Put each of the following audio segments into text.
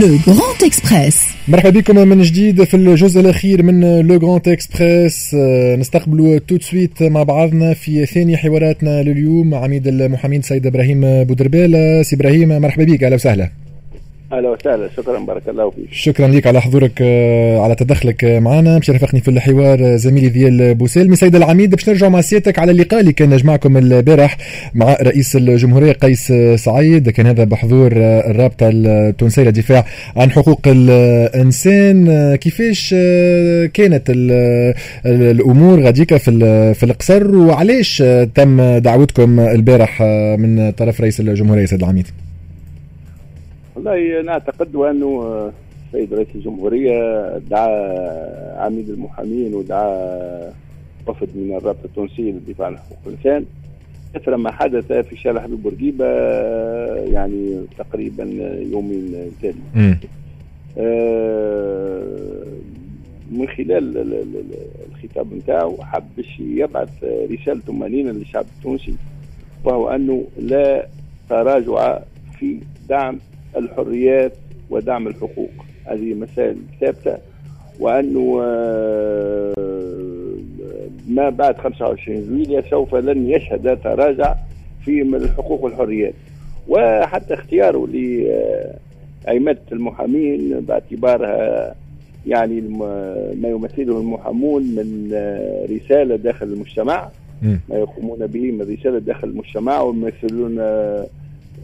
Le Grand Express مرحبا بكم من جديد في الجزء الأخير من Le Grand Express نستقبلوا tout de suite مع بعضنا في ثاني حواراتنا لليوم. عميد المحامين سيد إبراهيم بودربال. سي إبراهيم مرحبا بك. أهلا وسهلا. أهلا وسهلا شكرا بارك الله فيك. شكرا لك على حضورك آه، على تدخلك معنا. باش يرافقني في الحوار آه، زميلي ذيال بوسيلمي. سيد العميد باش نرجع مع سيادتك على اللقاء اللي كان جمعكم البارح مع رئيس الجمهورية قيس سعيد. كان هذا بحضور آه، الرابطة التونسية للدفاع عن حقوق الإنسان. كيفاش كانت الأمور غاديكا في في القصر؟ وعلاش تم دعوتكم البارح من طرف رئيس الجمهورية سيد العميد؟ والله نعتقد وأنه السيد رئيس الجمهورية دعا عميد المحامين ودعا وفد من الرابطة التونسية للدفاع عن حقوق الإنسان. اثر ما حدث في شارع حبيب بورقيبة يعني تقريبا يومين تالي. آه، من خلال الخطاب نتاعو حب يبعث رسالة طمانينه للشعب التونسي وهو أنه لا تراجع في دعم الحريات ودعم الحقوق. هذه مسائل ثابتة. وأنه آه، ما بعد 25 يوليو سوف لن يشهد تراجع في الحقوق والحريات وحتى اختياره لأئمة المحامين باعتبارها يعني ما يمثله المحامون من آه، رسالة داخل المجتمع. ما يقومون به من رسالة داخل المجتمع ويمثلون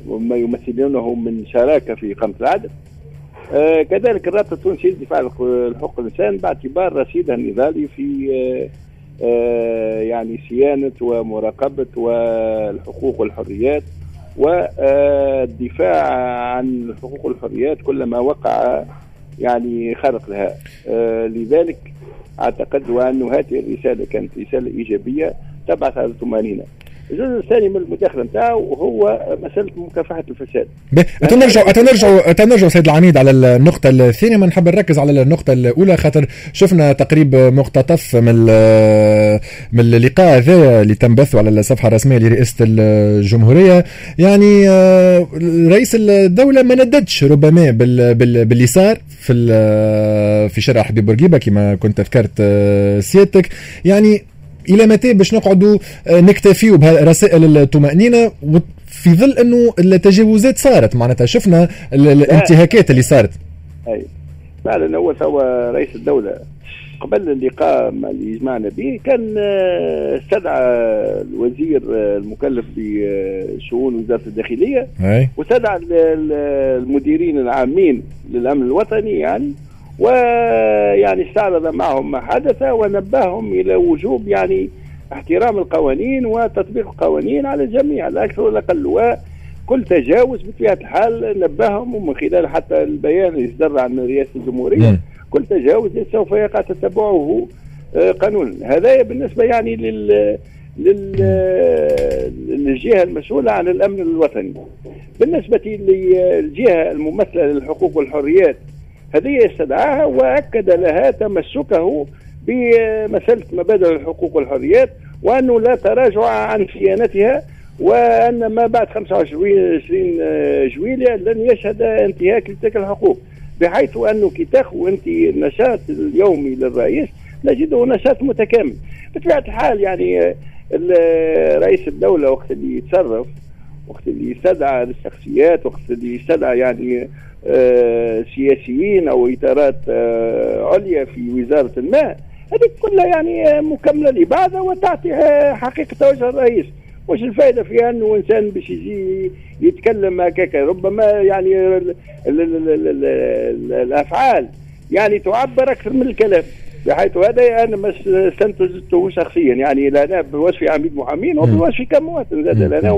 وما يمثلونه من شراكة في قمه العدل آه كذلك الرابطة التونسية لدفاع حقوق الإنسان باعتبار رصيدها النضالي في آه آه يعني صيانة ومراقبة والحقوق والحريات والدفاع عن الحقوق والحريات كلما وقع يعني خرق لها. لذلك أعتقد وانه هذه الرسالة كانت رسالة إيجابية تبعث على الطمأنينة. الجزء الثاني من المداخلة نتاعو هو مسألة مكافحة الفساد. تنرجعوا تنرجعوا تنرجعوا سيد العميد على النقطة الثانية. ما نحب نركز على النقطة الأولى خاطر شفنا تقريب مقتطف من من اللقاء هذا اللي تم بثه على الصفحة الرسمية لرئاسة الجمهورية. يعني آه، رئيس الدولة ما نددش ربما باليسار في في شارع حبيب بورقيبه كما كنت ذكرت آه، سيادتك. يعني إلى متى باش نقعدوا آه، نكتفيوا برسائل الطمأنينة؟ في ظل أنه التجاوزات صارت معناتها شفنا الانتهاكات اللي صارت. أي. فعلا هو سوى رئيس الدولة. قبل اللقاء اللي جمعنا به كان آه، استدعى الوزير آه، المكلف بشؤون وزارة الداخلية. أي. واستدعى المديرين العامين للأمن الوطني يعني ويعني استعرض معهم ما حدث ونبههم إلى وجوب يعني احترام القوانين وتطبيق القوانين على الجميع. لا أكثر ولا أقل وكل تجاوز بطبيعة الحال نبههم ومن خلال حتى البيان اللي صدر عن رئاسة الجمهورية كل تجاوز سوف يقع تتبعه آه، قانونا هذا بالنسبة يعني لل للجهة المسؤولة عن الأمن الوطني. بالنسبة للجهة الممثلة للحقوق والحريات هذه استدعاها وأكد لها تمسكه بمسألة مبادئ الحقوق والحريات وأنه لا تراجع عن صيانتها وأن ما بعد 25 جويليا لن يشهد انتهاك لتلك الحقوق بحيث انه كي تاخذ أنت النشاط اليومي للرئيس نجده نشاط متكامل. بطبيعة الحال يعني رئيس الدولة وقت اللي يتصرف وقت اللي يستدعى الشخصيات وقت اللي يستدعى يعني آه، سياسيين أو إطارات آه، عليا في وزارة الماء هذه كلها يعني مكملة لبعضها وتعطي حقيقة وجه الرئيس. وش الفائده في انه إنسان باش يجي يتكلم هكاك؟ ربما يعني ال ال ال ال ال الأفعال يعني تعبر أكثر من الكلام بحيث هذا أنا ما استنتجته شخصيا. يعني لا أنا بوصفي عميد محامين وبوصفي كمواطن لا أنا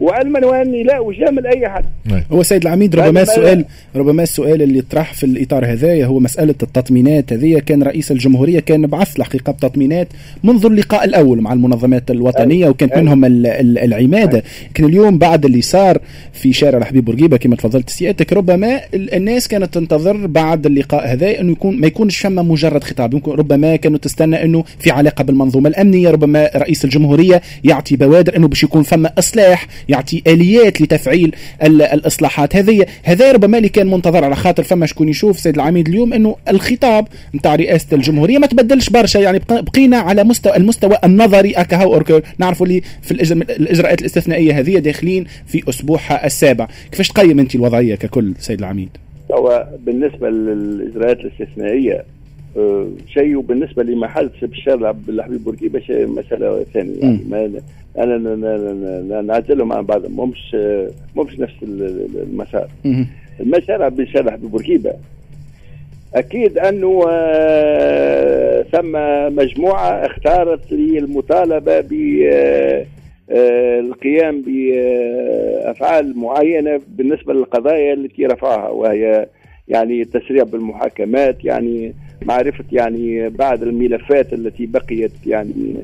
وأني لا أجامل أي حد. هو سيد العميد ربما السؤال ربما السؤال اللي طرح في الإطار هذايا هو مسألة التطمينات. هذه كان رئيس الجمهورية كان بعث الحقيقة بتطمينات منذ اللقاء الأول مع المنظمات الوطنية وكانت منهم العماده لكن اليوم بعد اللي صار في شارع الحبيب بورقيبة كما تفضلت سيادتك ربما الناس كانت تنتظر بعد اللقاء هذا انه يكون ما يكونش فما مجرد خطاب. يمكن ربما كانوا تستنى أنه في علاقة بالمنظومة الأمنية ربما رئيس الجمهورية يعطي بوادر أنه باش يكون فما أصلاح يعطي آليات لتفعيل الإصلاحات. هذه هذا ربما اللي كان منتظر على خاطر فما شكون يشوف سيد العميد اليوم إنه الخطاب نتاع رئاسة الجمهورية ما تبدلش برشا يعني بقينا على مستوى المستوى النظري اكا نعرفوا اللي في الإجراءات الاستثنائية هذه داخلين في اسبوعها السابع. كيفاش تقيم أنت الوضعية ككل سيد العميد؟ هو بالنسبة للإجراءات الاستثنائية أه شيء وبالنسبة لما حدث بالشارع بالحبيب بورقيبه شيء مسألة ثانية. يعني ما أنا نعزلهم عن بعضهم مش مش نفس المسار. المسار بالشارع حبيب بورقيبه أكيد أنه آه ثم مجموعة اختارت للمطالبه ب القيام بافعال معينة بالنسبة للقضايا التي رفعها وهي يعني التسريع بالمحاكمات يعني معرفة يعني بعض الملفات التي بقيت يعني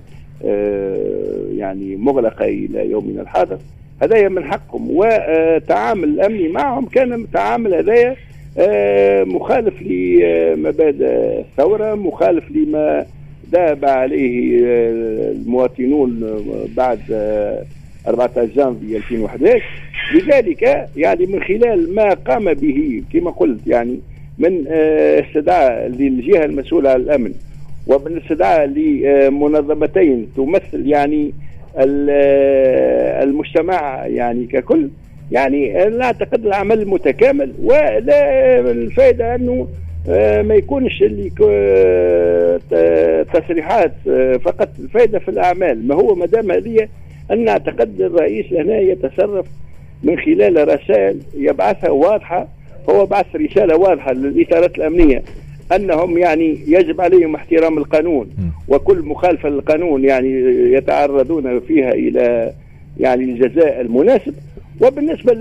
يعني مغلقة إلى يومنا الحاضر هذايا من حقهم وتعامل الأمني معهم كان تعامل هذايا مخالف لمبادئ الثورة مخالف لما ذهب عليه المواطنون بعد 14 جانفي 2011 لذلك يعني من خلال ما قام به كما قلت يعني من استدعاء للجهة المسؤولة عن الأمن ومن استدعاء لمنظمتين تمثل يعني المجتمع يعني ككل. يعني لا أعتقد العمل متكامل ولا الفائده أنه ما يكونش اللي تصريحات فقط الفائده في الأعمال. ما هو ما دام هذه أن نعتقد الرئيس هنا يتصرف من خلال رسائل يبعثها واضحة. هو بعث رسالة واضحة للاطارات الأمنية. أنهم يعني يجب عليهم احترام القانون وكل مخالفه للقانون يعني يتعرضون فيها إلى يعني الجزاء المناسب. وبالنسبة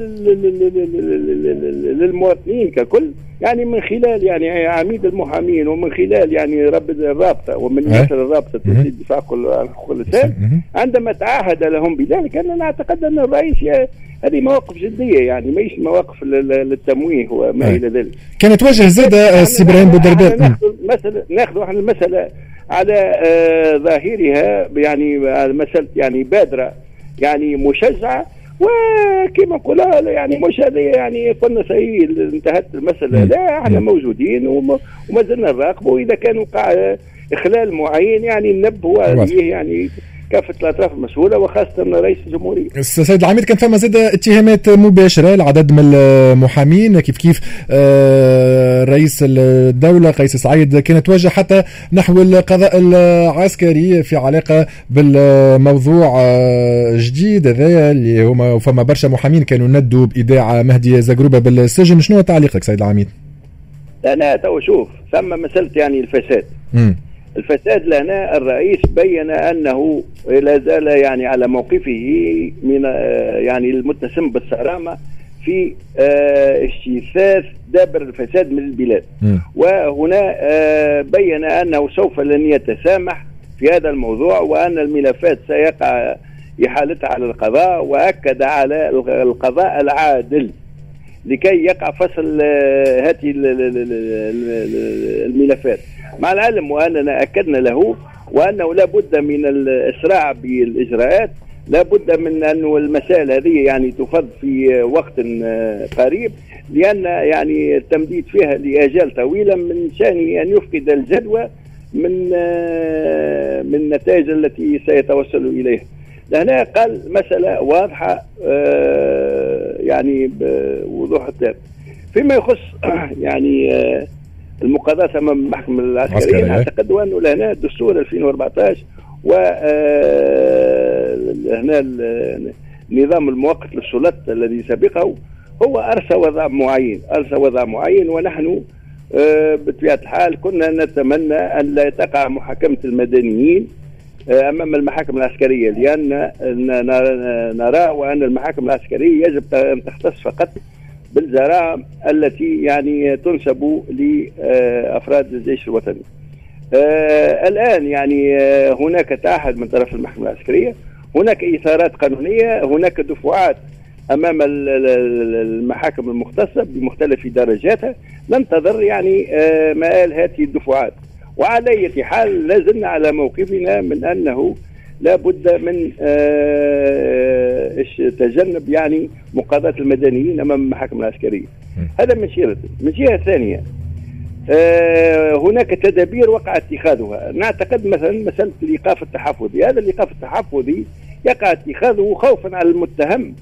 للمواطنين ككل يعني من خلال يعني عميد المحامين ومن خلال يعني رب الرابطة ومن مثل الرابطة تسديد الدفاع عن حقوق الانسان عندما تعهد لهم بذلك أنا نعتقد أن الرئيس هذه مواقف جدية يعني ماهيش مواقف للتمويه وما إلى ذلك. كانت وجه زاده السي إبراهيم بودربال ناخذ ناخذ إحنا المسألة على آه ظاهرها يعني مسألة يعني بادرة يعني مشجعة وكما قلنا يعني مش هذه يعني قلنا سي انتهت المسألة. لا إحنا موجودين وما زلنا نراقبوا. واذا كان وقع إخلال معين يعني ننبهوا عليه يعني كافة الأطراف المسؤولة وخاصة رئيس الجمهورية. السيد العميد كان فما زاد اتهامات مباشرة لعدد من المحامين كيف كيف رئيس الدولة قيس سعيد كانت توجه حتى نحو القضاء العسكري في علاقة بالموضوع جديد هذا اللي هما فما برشا محامين كانوا ندوا بإيداع مهدي زقروبة بالسجن شنو تعليقك سيد العميد؟ أنا تو شوف ثم مسألة يعني الفساد. م. الفساد لهنا الرئيس بين أنه لا زال يعني على موقفه من يعني المتسم بالصرامة في اجتثاث دابر الفساد من البلاد م. وهنا بين أنه سوف لن يتسامح في هذا الموضوع وأن الملفات سيقع إحالتها على القضاء وأكد على القضاء العادل لكي يقع فصل هذه الملفات مع العلم وأننا أكدنا له وأنه لا بد من الإسراع بالإجراءات لا بد من انه المسائل هذه يعني تفض في وقت قريب لأن يعني التمديد فيها لآجال طويلة من شانه أن يفقد الجدوى من من النتائج التي سيتوصل إليها. لهنا قال مسألة واضحة يعني بوضوح التام. فيما يخص يعني المقاضاة أمام المحكمة العسكرية أعتقد أنه لهنا دستور 2014 و هنا النظام المؤقت للسلطات الذي سبقه هو أرسى وضع معين أرسى وضع معين ونحن بطبيعة الحال كنا نتمنى أن لا تقع محاكمة المدنيين أمام المحاكم العسكرية لأن نرى وأن المحاكم العسكرية يجب أن تختص فقط بالجرائم التي يعني تنسب لأفراد الجيش الوطني. آه الآن يعني آه هناك تعهد من طرف المحكمه العسكرية، هناك اثارات قانونية، هناك دفعات أمام المحاكم المختصة بمختلف درجاتها، ننتظر يعني آه مآل هذه الدفعات. وعلى اي حال لازلنا على موقفنا من أنه لابد من آه تجنب يعني مقاضاة المدنيين أمام المحاكم العسكرية. هذا من جهة من جهة ثانية. آه هناك تدابير وقع اتخاذها. نعتقد مثلا مسألة الإيقاف التحفظي. هذا الإيقاف التحفظي يقع اتخاذه خوفا على المتهم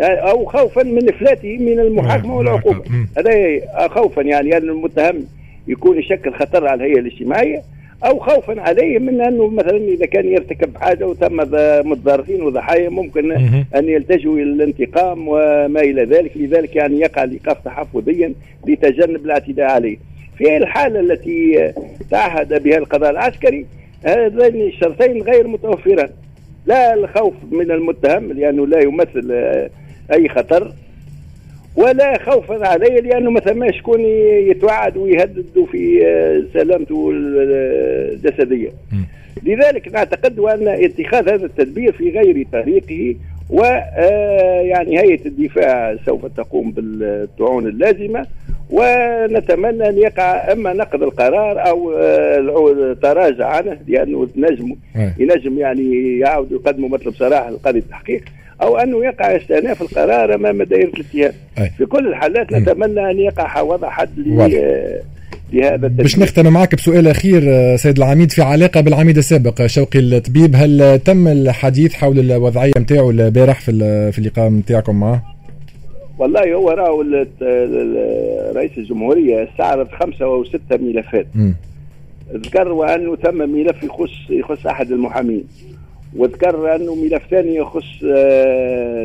أو خوفا من إفلاته من المحاكمه والعقوبة. هذا خوفا يعني ان المتهم يكون يشكل خطر على الهيئة الاجتماعية أو خوفا عليه من أنه مثلا إذا كان يرتكب حاجة وتم متضررين وضحايا ممكن أن يلتجوا إلى الانتقام وما إلى ذلك لذلك يعني يقع الإيقاف تحفظيا لتجنب الاعتداء عليه. في الحالة التي تعهد بها القضاء العسكري هذين الشرطين غير متوفران. لا الخوف من المتهم لأنه لا يمثل أي خطر. ولا خوفا عليه لأنه ما شكون يتوعد ويهدد في سلامته الجسدية. لذلك نعتقد أن اتخاذ هذا التدبير في غير طريقه و يعني هيئة الدفاع سوف تقوم بالطعون اللازمة. ونتمنى أن يقع أما نقض القرار أو تراجع عنه لأنه نجم ينجم يعني يعاود يقدم مطلب صراحة لقاضي التحقيق. أو انه يقع استئناف القرار أمام دائرة الاتهام في كل الحالات نتمنى أن يقع وضع حد لهذا. باش نختم معك بسؤال أخير سيد العميد في علاقة بالعميد السابق شوقي الطبيب هل تم الحديث حول الوضعية نتاعو البارح في في اللقاء نتاعكم معه؟ والله هو راهو رئيس الجمهورية استعرض خمسة أو سته ملفات ذكر وانه ثم ملف يخص يخص أحد المحامين. وذكر أنه ملف ثاني يخص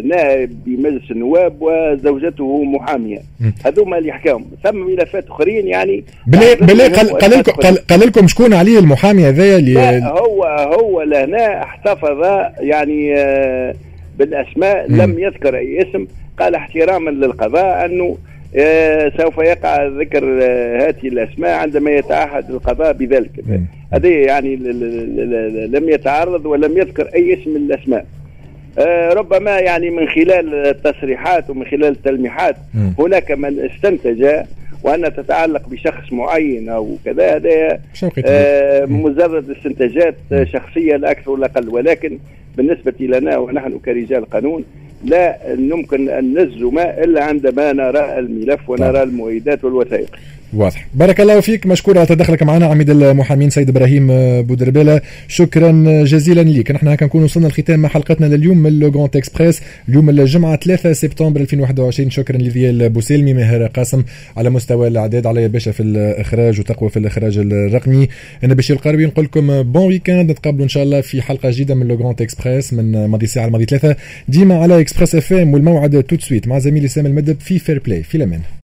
نائب بمجلس النواب وزوجته محامية. هذوما اللي حكاهم ثم ملفات أخرين يعني بلي بلي قال, قال لكم قال لكم شكون عليه المحامي هذايا اللي هو هو لهنا احتفظ يعني بالأسماء م. لم يذكر أي اسم. قال احتراما للقضاء أنه سوف يقع ذكر هذه الأسماء عندما يتعهد القضاء بذلك. هذه يعني لم يتعرض ولم يذكر أي اسم من الأسماء. ربما يعني من خلال التصريحات ومن خلال التلميحات هناك من استنتج وأن تتعلق بشخص معين أو كذا. هذا مجرد استنتاجات شخصية لا أكثر ولا أقل ولكن بالنسبة لنا ونحن كرجال قانون لا يمكن أن نجزم إلا عندما نرى الملف ونرى المؤيدات والوثائق. واضح. بارك الله فيك. مشكور على تدخلك معنا عميد المحامين سيد إبراهيم بودربالة. شكرا جزيلا لك نحن هكا نكون وصلنا لختام حلقتنا لليوم من Le Grand Express. اليوم الجمعة 3 سبتمبر 2021 شكرا لذيال بوسيلمي ماهر قاسم على مستوى الأعداد علي باشا في الإخراج وتقوى في الإخراج الرقمي. أنا بشير القربي نقول لكم bon weekend نتقابلوا إن شاء الله في حلقة جديدة من Le Grand Express من ماضي ساعة الماضي ثلاثة. ديما على Express FM والموعد tout de suite مع زميلي سامي المدب في Fair Play في الأمان.